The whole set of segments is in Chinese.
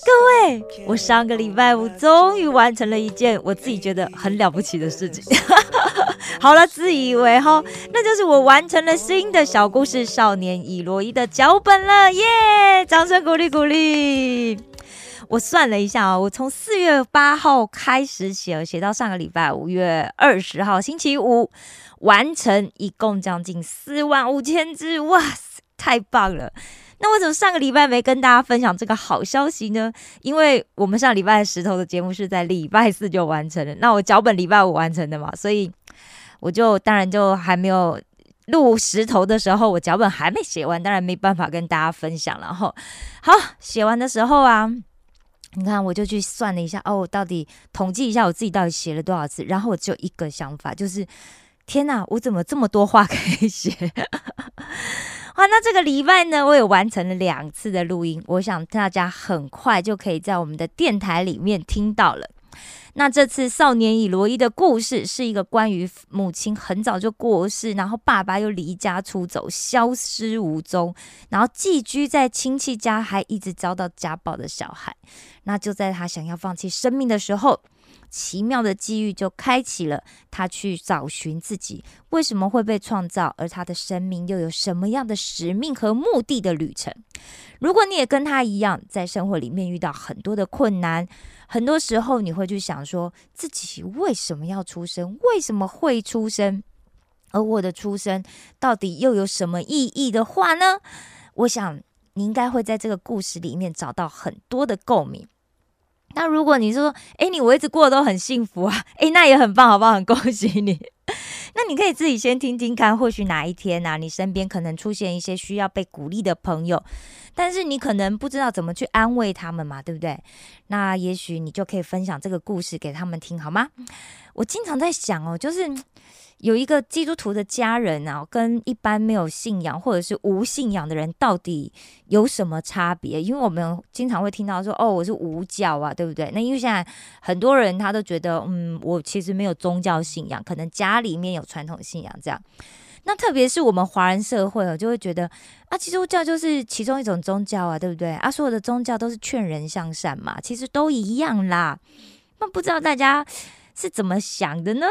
各位，我上个礼拜五终于完成了一件我自己觉得很了不起的事情。好了，自以为哈，那就是我完成了新的小故事《少年伊罗伊》的脚本了，耶！掌声鼓励鼓励。我算了一下啊、我从四月八号开始写，写到上个礼拜五月二十号星期五完成，一共将近四万五千字，哇塞，太棒了！那为什么上个礼拜没跟大家分享这个好消息呢？因为我们上礼拜石头的节目是在礼拜四就完成了，那我脚本礼拜五完成的嘛，所以我就当然就还没有录石头的时候，我脚本还没写完，当然没办法跟大家分享。然后好写完的时候啊。你看，我就去算了一下，哦，我到底统计一下我自己到底写了多少字，然后我只有一个想法，就是天哪，我怎么这么多话可以写？哇，那这个礼拜呢，我也完成了两次的录音，我想大家很快就可以在我们的电台里面听到了。那这次少年与罗伊的故事是一个关于母亲很早就过世，然后爸爸又离家出走，消失无踪，然后寄居在亲戚家，还一直遭到家暴的小孩。那就在他想要放弃生命的时候，奇妙的机遇就开启了他去找寻自己为什么会被创造，而他的生命又有什么样的使命和目的的旅程。如果你也跟他一样，在生活里面遇到很多的困难，很多时候你会去想说自己为什么要出生，为什么会出生，而我的出生到底又有什么意义的话呢？我想你应该会在这个故事里面找到很多的共鸣。那如果你说，哎，你我一直过得都很幸福啊，哎，那也很棒，好不好？很恭喜你。那你可以自己先听听看，或许哪一天啊，你身边可能出现一些需要被鼓励的朋友，但是你可能不知道怎么去安慰他们嘛，对不对？那也许你就可以分享这个故事给他们听，好吗？我经常在想哦，就是有一个基督徒的家人啊，跟一般没有信仰或者是无信仰的人到底有什么差别？因为我们经常会听到说，哦，我是无教啊，对不对？那因为现在很多人他都觉得，嗯，我其实没有宗教信仰，可能家里面有传统信仰这样。那特别是我们华人社会哦，就会觉得啊，基督教就是其中一种宗教啊，对不对？啊，所有的宗教都是劝人向善嘛，其实都一样啦。那不知道大家是怎么想的呢？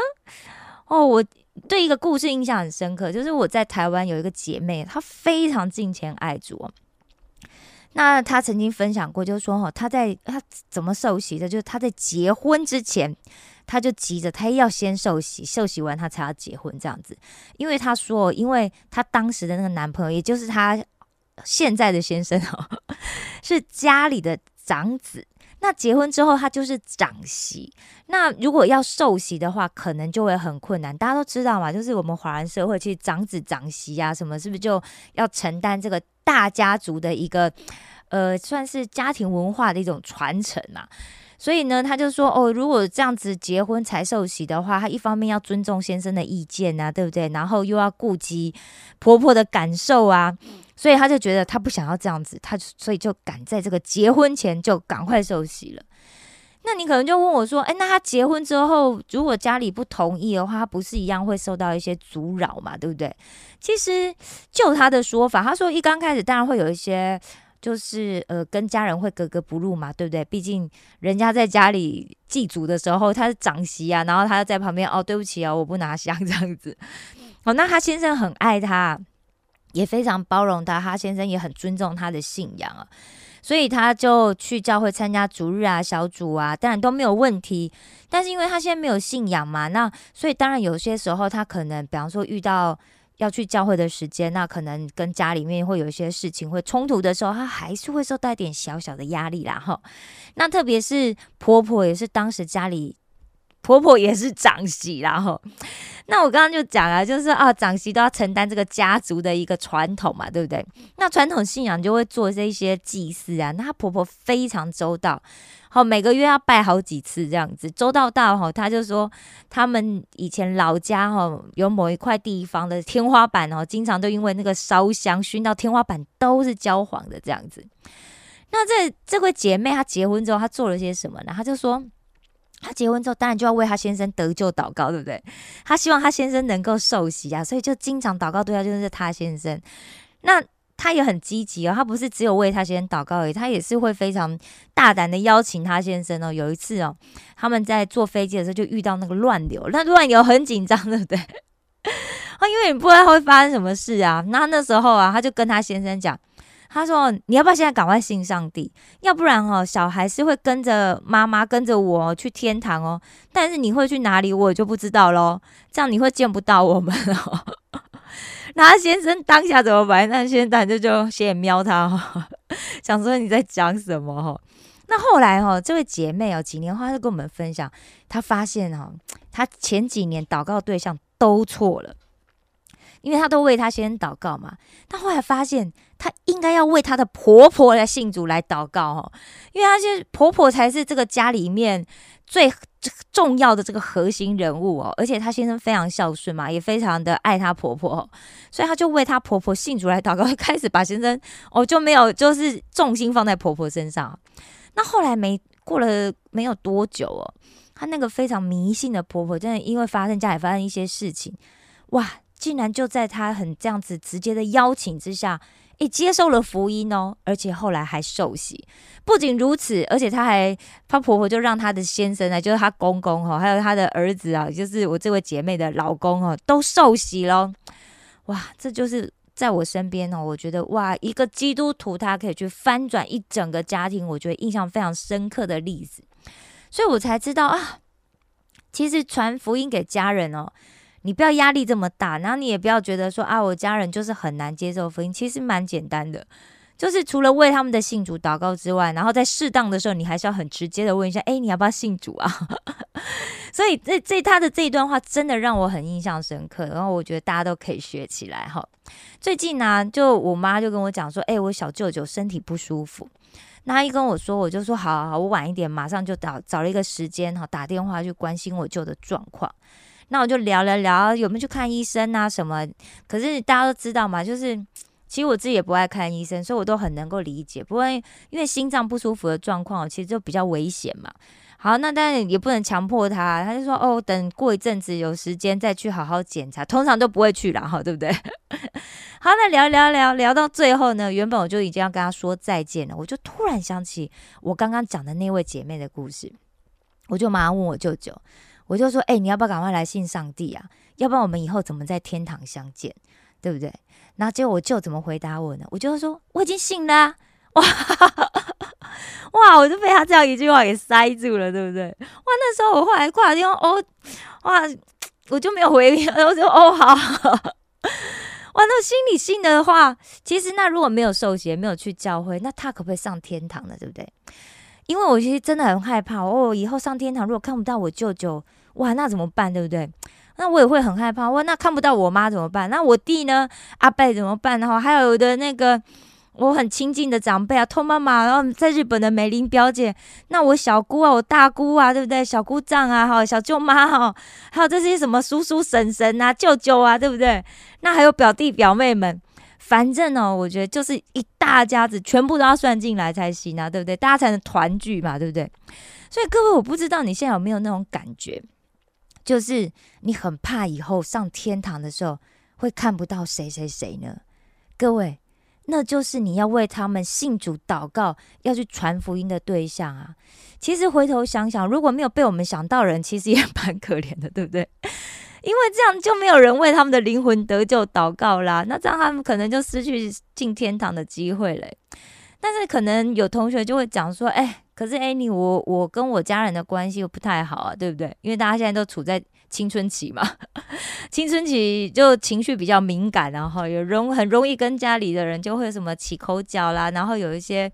哦，我对一个故事印象很深刻，就是我在台湾有一个姐妹，她非常敬虔爱主哦。那她曾经分享过，就是说哈，她在她怎么受洗的，就是她在结婚之前，她就急着她要先受洗，受洗完她才要结婚这样子。因为她说，因为她当时的那个男朋友，也就是她现在的先生哦，是家里的长子。那结婚之后，他就是长媳。那如果要受洗的话，可能就会很困难。大家都知道嘛，就是我们华人社会，其实长子长媳啊，什么是不是就要承担这个大家族的一个呃，算是家庭文化的一种传承嘛？所以呢，他就说哦，如果这样子结婚才受洗的话，他一方面要尊重先生的意见啊，对不对？然后又要顾及婆婆的感受啊。所以他就觉得他不想要这样子，他所以就赶在这个结婚前就赶快受洗了。那你可能就问我说：“哎，那他结婚之后，如果家里不同意的话，他不是一样会受到一些阻扰嘛？对不对？”其实就他的说法，他说一刚开始当然会有一些，就是呃跟家人会格格不入嘛，对不对？毕竟人家在家里祭祖的时候他是长媳啊，然后他在旁边哦，对不起啊，我不拿香这样子。哦，那他先生很爱他。也非常包容他，他先生也很尊重他的信仰啊，所以他就去教会参加主日啊、小组啊，当然都没有问题。但是因为他现在没有信仰嘛，那所以当然有些时候他可能，比方说遇到要去教会的时间，那可能跟家里面会有一些事情会冲突的时候，他还是会受到一点小小的压力啦。哈，那特别是婆婆也是当时家里婆婆也是长媳然后。那我刚刚就讲了，就是啊，长媳都要承担这个家族的一个传统嘛，对不对？那传统信仰就会做这些祭祀啊。那她婆婆非常周到，好每个月要拜好几次这样子，周到到哈，她就说他们以前老家哈有某一块地方的天花板哦，经常都因为那个烧香熏到天花板都是焦黄的这样子。那这这位姐妹她结婚之后，她做了些什么呢？她就说。她结婚之后，当然就要为她先生得救祷告，对不对？她希望她先生能够受洗啊，所以就经常祷告对象就是她先生。那她也很积极哦，她不是只有为她先生祷告而已，她也是会非常大胆的邀请她先生哦。有一次哦，他们在坐飞机的时候就遇到那个乱流，那乱流很紧张，对不对？啊，因为你不知道会发生什么事啊。那那时候啊，他就跟他先生讲。他说：“你要不要现在赶快信上帝？要不然哦，小孩是会跟着妈妈跟着我去天堂哦。但是你会去哪里，我就不知道喽。这样你会见不到我们哦。那先生当下怎么办？那先生就就斜眼瞄他，想说你在讲什么哈？那后来哈，这位姐妹哦，几年后她就跟我们分享，她发现哦，她前几年祷告对象都错了。”因为她都为她先生祷告嘛，她后来发现她应该要为她的婆婆来信主来祷告哦，因为她是婆婆才是这个家里面最重要的这个核心人物哦，而且她先生非常孝顺嘛，也非常的爱她婆婆，所以她就为她婆婆信主来祷告，开始把先生哦就没有就是重心放在婆婆身上。那后来没过了没有多久哦，她那个非常迷信的婆婆，真的因为发生家里发生一些事情，哇！竟然就在他很这样子直接的邀请之下，诶，接受了福音哦，而且后来还受洗。不仅如此，而且他还，他婆婆就让他的先生呢，就是他公公哈，还有他的儿子啊，就是我这位姐妹的老公哦，都受洗喽。哇，这就是在我身边哦，我觉得哇，一个基督徒他可以去翻转一整个家庭，我觉得印象非常深刻的例子。所以我才知道啊，其实传福音给家人哦。你不要压力这么大，然后你也不要觉得说啊，我家人就是很难接受福音，其实蛮简单的，就是除了为他们的信主祷告之外，然后在适当的时候，你还是要很直接的问一下，哎，你要不要信主啊？所以这这他的这一段话真的让我很印象深刻，然后我觉得大家都可以学起来哈。最近呢，就我妈就跟我讲说，哎，我小舅舅身体不舒服，那一跟我说，我就说好，好，我晚一点马上就找找了一个时间哈，打电话去关心我舅的状况。那我就聊聊聊有没有去看医生啊什么？可是大家都知道嘛，就是其实我自己也不爱看医生，所以我都很能够理解。不过因为心脏不舒服的状况，其实就比较危险嘛。好，那但是也不能强迫他，他就说哦，等过一阵子有时间再去好好检查，通常都不会去了哈，对不对？好，那聊聊聊聊到最后呢，原本我就已经要跟他说再见了，我就突然想起我刚刚讲的那位姐妹的故事，我就马上问我舅舅。我就说，哎，你要不要赶快来信上帝啊？要不然我们以后怎么在天堂相见，对不对？然后结果我舅怎么回答我呢？我就说我已经信了，哇哇，我就被他这样一句话给塞住了，对不对？哇，那时候我后来挂了电话，哦，哇，我就没有回，我说哦好，哇，那心里信的话，其实那如果没有受洗，没有去教会，那他可不可以上天堂呢？对不对？因为我其实真的很害怕哦，以后上天堂如果看不到我舅舅，哇，那怎么办？对不对？那我也会很害怕。哇，那看不到我妈怎么办？那我弟呢？阿伯怎么办？然后还有的那个我很亲近的长辈啊，托妈妈，然后在日本的美林表姐，那我小姑啊，我大姑啊，对不对？小姑丈啊，哈，小舅妈哈，还有这些什么叔叔婶婶啊，舅舅啊，对不对？那还有表弟表妹们。反正呢，我觉得就是一大家子全部都要算进来才行啊，对不对？大家才能团聚嘛，对不对？所以各位，我不知道你现在有没有那种感觉，就是你很怕以后上天堂的时候会看不到谁谁谁呢？各位，那就是你要为他们信主祷告，要去传福音的对象啊。其实回头想想，如果没有被我们想到人，其实也蛮可怜的，对不对？因为这样就没有人为他们的灵魂得救祷告啦，那这样他们可能就失去进天堂的机会嘞。但是可能有同学就会讲说，哎，可是 any 我我跟我家人的关系又不太好啊，对不对？因为大家现在都处在青春期嘛，青春期就情绪比较敏感，然后也容很容易跟家里的人就会什么起口角啦，然后有一些。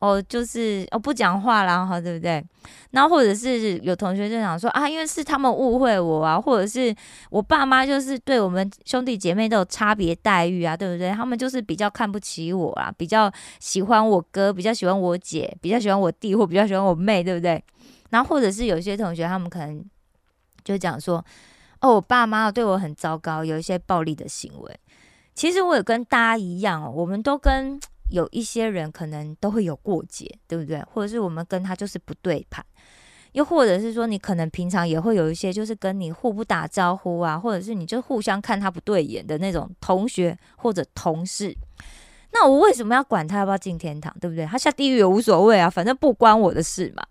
哦，就是哦不讲话啦，哈，对不对？然后或者是有同学就想说啊，因为是他们误会我啊，或者是我爸妈就是对我们兄弟姐妹都有差别待遇啊，对不对？他们就是比较看不起我啊，比较喜欢我哥，比较喜欢我姐，比较喜欢我弟，或比较喜欢我妹，对不对？然后或者是有些同学他们可能就讲说，哦，我爸妈对我很糟糕，有一些暴力的行为。其实我也跟大家一样哦，我们都跟。有一些人可能都会有过节，对不对？或者是我们跟他就是不对盘，又或者是说你可能平常也会有一些就是跟你互不打招呼啊，或者是你就互相看他不对眼的那种同学或者同事。那我为什么要管他要不要进天堂，对不对？他下地狱也无所谓啊，反正不关我的事嘛，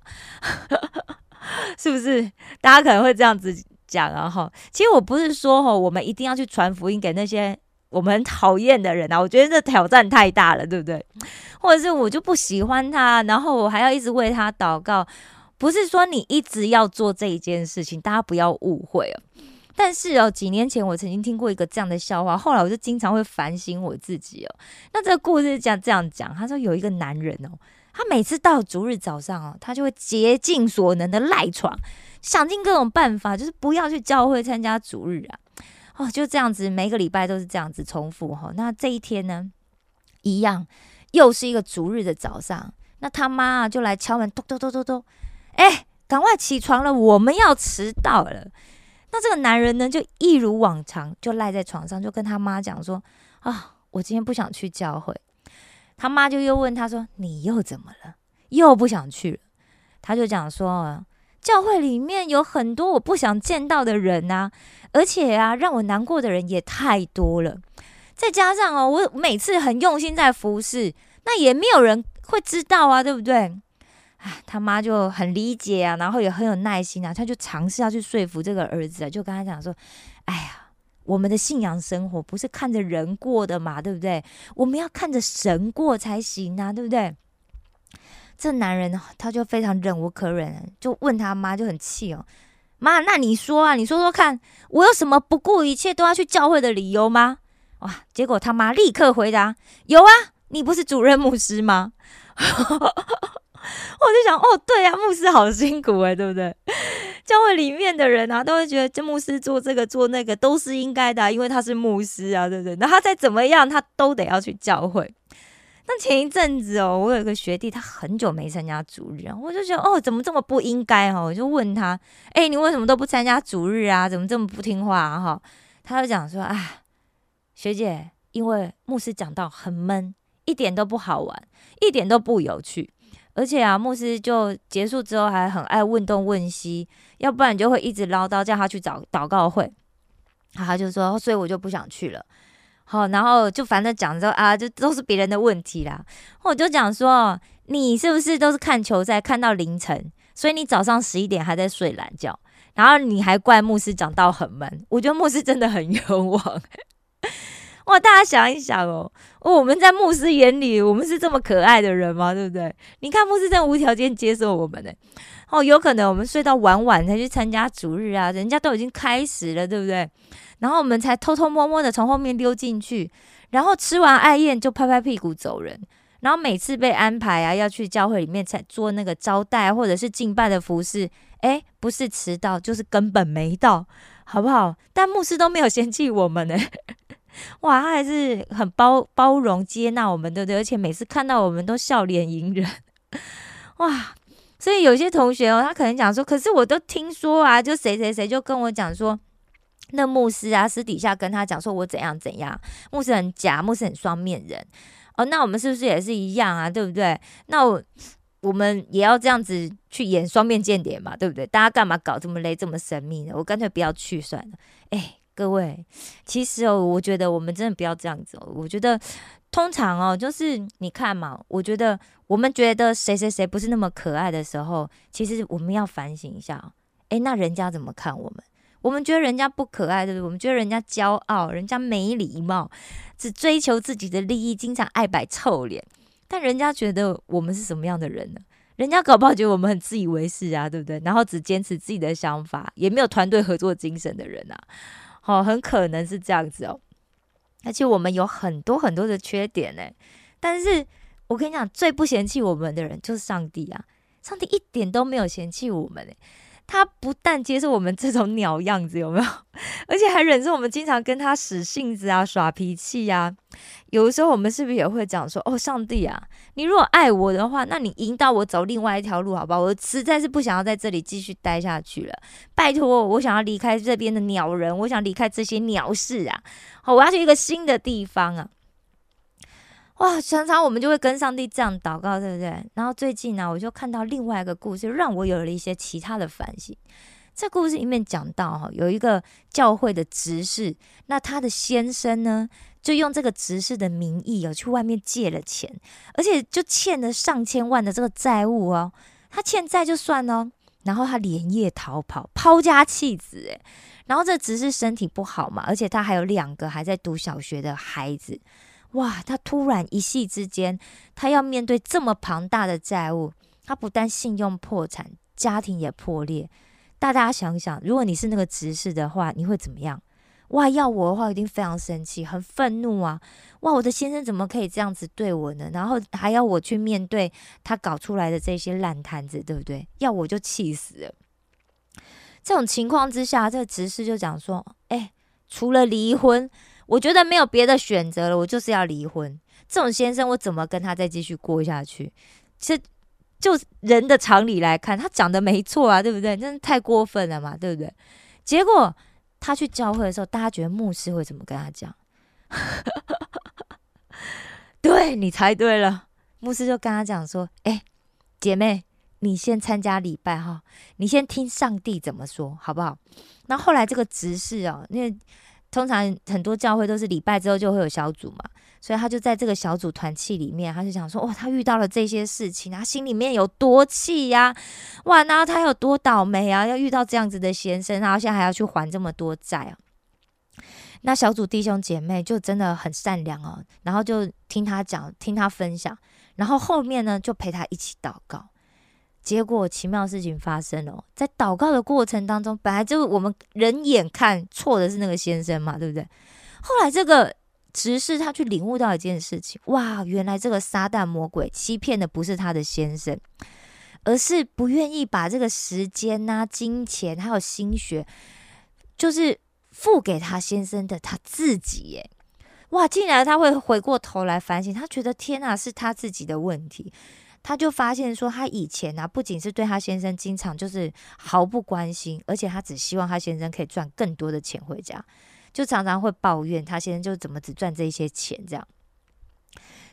是不是？大家可能会这样子讲啊哈。其实我不是说哈，我们一定要去传福音给那些。我们讨厌的人啊，我觉得这挑战太大了，对不对？或者是我就不喜欢他，然后我还要一直为他祷告，不是说你一直要做这一件事情，大家不要误会哦。但是哦，几年前我曾经听过一个这样的笑话，后来我就经常会反省我自己哦。那这个故事讲这样讲，他说有一个男人哦，他每次到逐日早上哦，他就会竭尽所能的赖床，想尽各种办法，就是不要去教会参加逐日啊。哦，就这样子，每个礼拜都是这样子重复哈。那这一天呢，一样，又是一个逐日的早上。那他妈啊，就来敲门，咚咚咚咚咚，哎，赶快起床了，我们要迟到了。那这个男人呢，就一如往常，就赖在床上，就跟他妈讲说：啊，我今天不想去教会。他妈就又问他说：你又怎么了？又不想去了？他就讲说。教会里面有很多我不想见到的人呐，而且啊，让我难过的人也太多了。再加上哦，我每次很用心在服侍，那也没有人会知道啊，对不对？哎，他妈就很理解啊，然后也很有耐心啊，他就尝试要去说服这个儿子啊，就跟他讲说：“哎呀，我们的信仰生活不是看着人过的嘛，对不对？我们要看着神过才行啊，对不对？”这男人呢，他就非常忍无可忍，就问他妈，就很气哦，妈，那你说啊，你说说看，我有什么不顾一切都要去教会的理由吗？哇！结果他妈立刻回答，有啊，你不是主任牧师吗？我就想，哦，对呀，牧师好辛苦哎，对不对？教会里面的人啊，都会觉得这牧师做这个做那个都是应该的，因为他是牧师啊，对不对？那他再怎么样，他都得要去教会。那前一阵子哦，我有一个学弟，他很久没参加主日啊，我就觉得哦，怎么这么不应该哈？我就问他，哎，你为什么都不参加主日啊？怎么这么不听话啊哈？他就讲说，啊，学姐，因为牧师讲到很闷，一点都不好玩，一点都不有趣，而且啊，牧师就结束之后还很爱问东问西，要不然就会一直唠叨，叫他去找祷告会，他就说，所以我就不想去了。好，然后就反正讲说啊，就都是别人的问题啦。我就讲说，你是不是都是看球赛看到凌晨，所以你早上十一点还在睡懒觉，然后你还怪牧师讲到很闷。我觉得牧师真的很冤枉。哇，大家想一想哦，我们在牧师眼里，我们是这么可爱的人吗？对不对？你看牧师真无条件接受我们呢。哦，有可能我们睡到晚晚才去参加主日啊，人家都已经开始了，对不对？然后我们才偷偷摸摸的从后面溜进去，然后吃完爱宴就拍拍屁股走人。然后每次被安排啊要去教会里面才做那个招待或者是敬拜的服饰，哎，不是迟到就是根本没到，好不好？但牧师都没有嫌弃我们呢，哇，他还是很包包容接纳我们，对不对？而且每次看到我们都笑脸迎人，哇！所以有些同学哦，他可能讲说，可是我都听说啊，就谁谁谁就跟我讲说。那牧师啊，私底下跟他讲说，我怎样怎样，牧师很假，牧师很双面人哦。那我们是不是也是一样啊？对不对？那我们也要这样子去演双面间谍嘛？对不对？大家干嘛搞这么累，这么神秘呢？我干脆不要去算了。哎，各位，其实哦，我觉得我们真的不要这样子哦。我觉得通常哦，就是你看嘛，我觉得我们觉得谁谁谁不是那么可爱的时候，其实我们要反省一下。哎，那人家怎么看我们？我们觉得人家不可爱，对不对？我们觉得人家骄傲，人家没礼貌，只追求自己的利益，经常爱摆臭脸。但人家觉得我们是什么样的人呢？人家搞不好觉得我们很自以为是啊，对不对？然后只坚持自己的想法，也没有团队合作精神的人啊，哦，很可能是这样子哦。而且我们有很多很多的缺点呢，但是我跟你讲，最不嫌弃我们的人就是上帝啊！上帝一点都没有嫌弃我们诶，他不但接受我们这种 鸟样子，有没有？而且还忍受我们经常跟他使性子啊、耍脾气呀。有的时候，我们是不是也会讲说：“哦，上帝啊，你如果爱我的话，那你引导我走另外一条路，好不好？我实在是不想要在这里继续待下去了。拜托，我想要离开这边的鸟人，我想离开这些鸟事啊！好，我要去一个新的地方啊！哇，常常我们就会跟上帝这样祷告，对不对？然后最近呢，我就看到另外一个故事，让我有了一些其他的反省。这故事里面讲到，哈，有一个教会的执事，那他的先生呢，就用这个执事的名义哦，去外面借了钱，而且就欠了上千万的这个债务哦。他欠债就算哦，然后他连夜逃跑，抛家弃子，诶，然后这执事身体不好嘛，而且他还有两个还在读小学的孩子，哇，他突然一夕之间，他要面对这么庞大的债务，他不但信用破产，家庭也破裂。大家想想，如果你是那个执事的话，你会怎么样？哇，要我的话，一定非常生气，很愤怒啊！哇，我的先生怎么可以这样子对我呢？然后还要我去面对他搞出来的这些烂摊子，对不对？要我就气死了。这种情况之下，这个执事就讲说：“哎，除了离婚，我觉得没有别的选择了，我就是要离婚。这种先生，我怎么跟他再继续过下去？其实。”就人的常理来看，他讲的没错啊，对不对？真的太过分了嘛，对不对？结果他去教会的时候，大家觉得牧师会怎么跟他讲？对你猜对了，牧师就跟他讲说：“哎，姐妹，你先参加礼拜哈，你先听上帝怎么说，好不好？”那后来这个执事哦，因为通常很多教会都是礼拜之后就会有小组嘛。所以他就在这个小组团契里面，他就想说：哇，他遇到了这些事情，他心里面有多气呀！哇，然后他有多倒霉啊！要遇到这样子的先生，然后现在还要去还这么多债啊！那小组弟兄姐妹就真的很善良哦，然后就听他讲，听他分享，然后后面呢就陪他一起祷告。结果奇妙事情发生了，在祷告的过程当中，本来就我们人眼看错的是那个先生嘛，对不对？后来这个。执事他去领悟到一件事情，哇，原来这个撒旦魔鬼欺骗的不是他的先生，而是不愿意把这个时间呐、金钱还有心血，就是付给他先生的他自己耶，哇，竟然他会回过头来反省，他觉得天呐，是他自己的问题，他就发现说，他以前呢，不仅是对他先生经常就是毫不关心，而且他只希望他先生可以赚更多的钱回家。就常常会抱怨他现在就怎么只赚这些钱这样，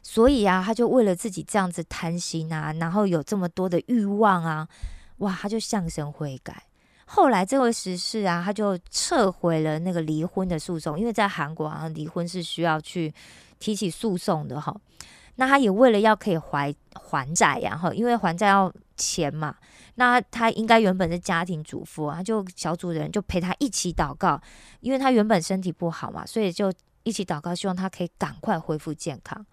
所以啊，他就为了自己这样子贪心啊，然后有这么多的欲望啊，哇，他就向神悔改。后来这位实事啊，他就撤回了那个离婚的诉讼，因为在韩国好像离婚是需要去提起诉讼的哈。那他也为了要可以还还债呀哈，因为还债要钱嘛。那他应该原本是家庭主妇啊，就小组的人就陪他一起祷告，因为他原本身体不好嘛，所以就一起祷告，希望他可以赶快恢复健康。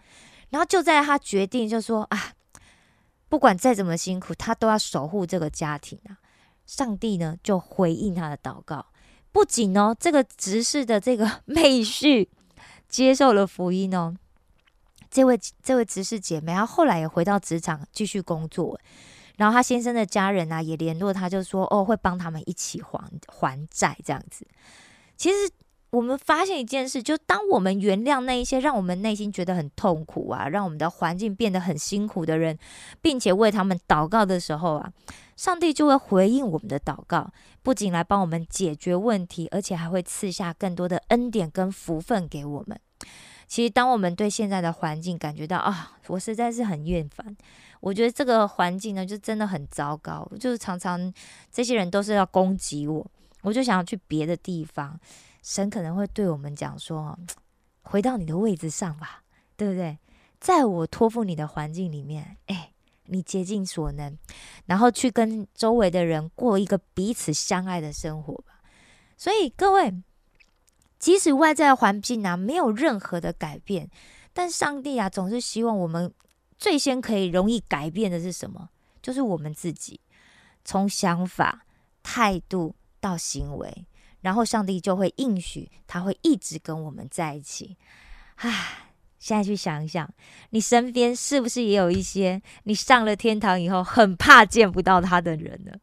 然后就在他决定就说啊，不管再怎么辛苦，他都要守护这个家庭啊。上帝呢就回应他的祷告，不仅哦，这个执事的这个 妹婿接受了福音哦，这位这位执事姐妹，她后来也回到职场继续工作。然后她先生的家人啊也联络她，就说哦会帮他们一起还还债这样子。其实我们发现一件事，就当我们原谅那一些让我们内心觉得很痛苦啊，让我们的环境变得很辛苦的人，并且为他们祷告的时候啊，上帝就会回应我们的祷告，不仅来帮我们解决问题，而且还会赐下更多的恩典跟福分给我们。其实当我们对现在的环境感觉到啊，我实在是很厌烦。我觉得这个环境呢，就真的很糟糕。就是常常这些人都是要攻击我，我就想要去别的地方。神可能会对我们讲说：“回到你的位置上吧，对不对？在我托付你的环境里面，哎，你竭尽所能，然后去跟周围的人过一个彼此相爱的生活吧。”所以各位，即使外在环境啊没有任何的改变，但上帝啊总是希望我们。最先可以容易改变的是什么？就是我们自己，从想法、态度到行为，然后上帝就会应许，他会一直跟我们在一起。唉，现在去想一想，你身边是不是也有一些你上了天堂以后很怕见不到他的人呢？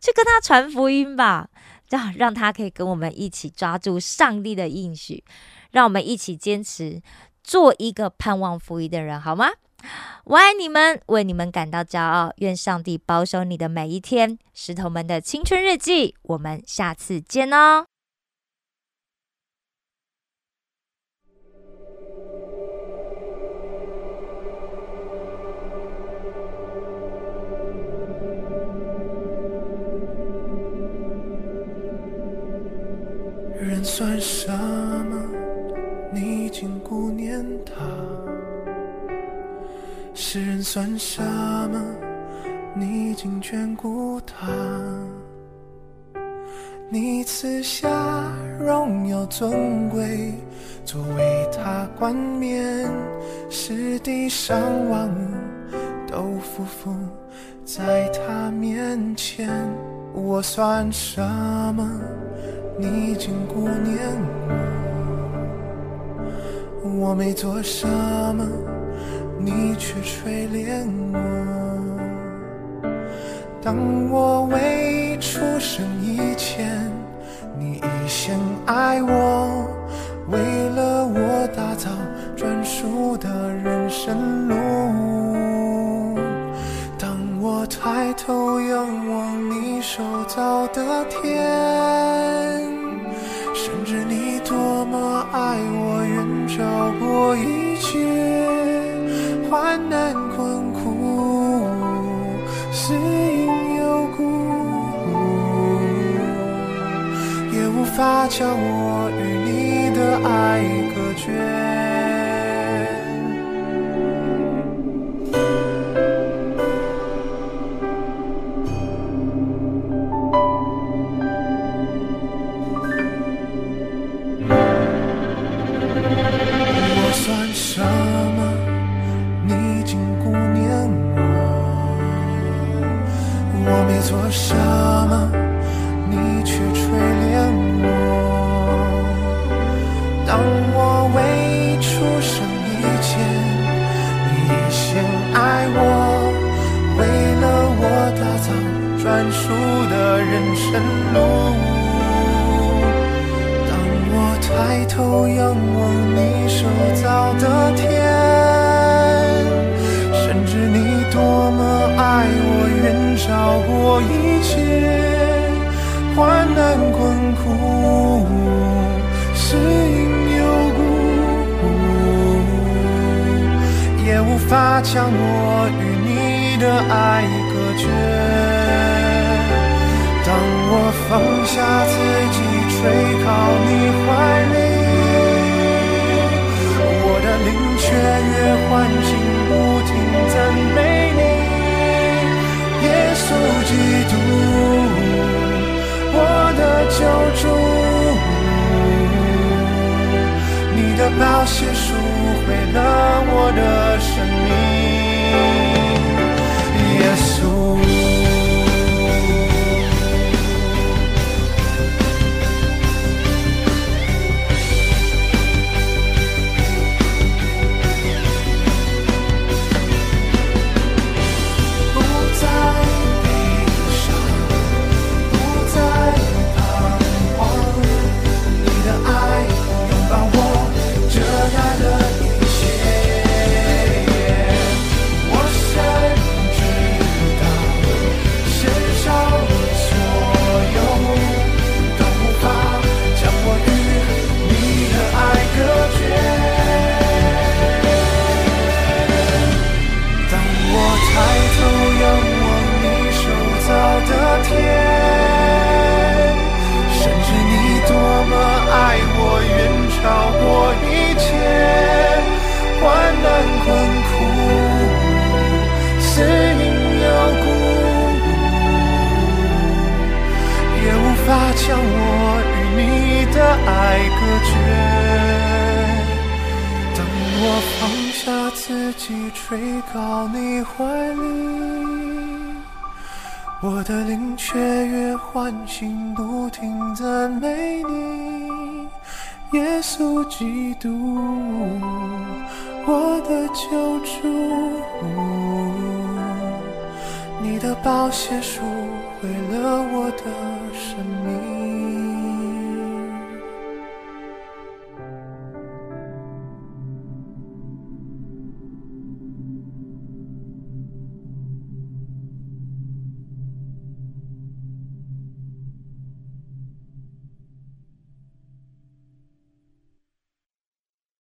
去跟他传福音吧，这 样让他可以跟我们一起抓住上帝的应许，让我们一起坚持做一个盼望福音的人，好吗？我爱你们，为你们感到骄傲。愿上帝保守你的每一天。石头们的青春日记，我们下次见哦。算什么？你竟顾念他。世人算什么？你竟眷顾他。你赐下荣耀尊贵，作为他冠冕，使地上万物都匍匐在他面前。我算什么？你竟顾念我？我没做什么。你却垂怜我，当我未出生以前，你已先爱我，为了我打造专属的人生路。我抬头仰望你手造的天，深知你多么爱我，远超过一切。患难困苦，死因有故，也无法将我与你的爱隔绝。做什么？你去垂怜我。当我未出生以前，你先爱我，为了我打造专属的人生路。当我抬头仰望你塑造的天。一切，患难困苦，是因有故，也无法将我与你的爱隔绝。当我放下自己，吹靠你怀里，我的灵却越欢醒。救主，你的宝血赎回了我的生。自己吹到你怀里，我的灵雀跃唤醒，不停赞美你，耶稣基督，我的救主，你的宝血赎回了我的。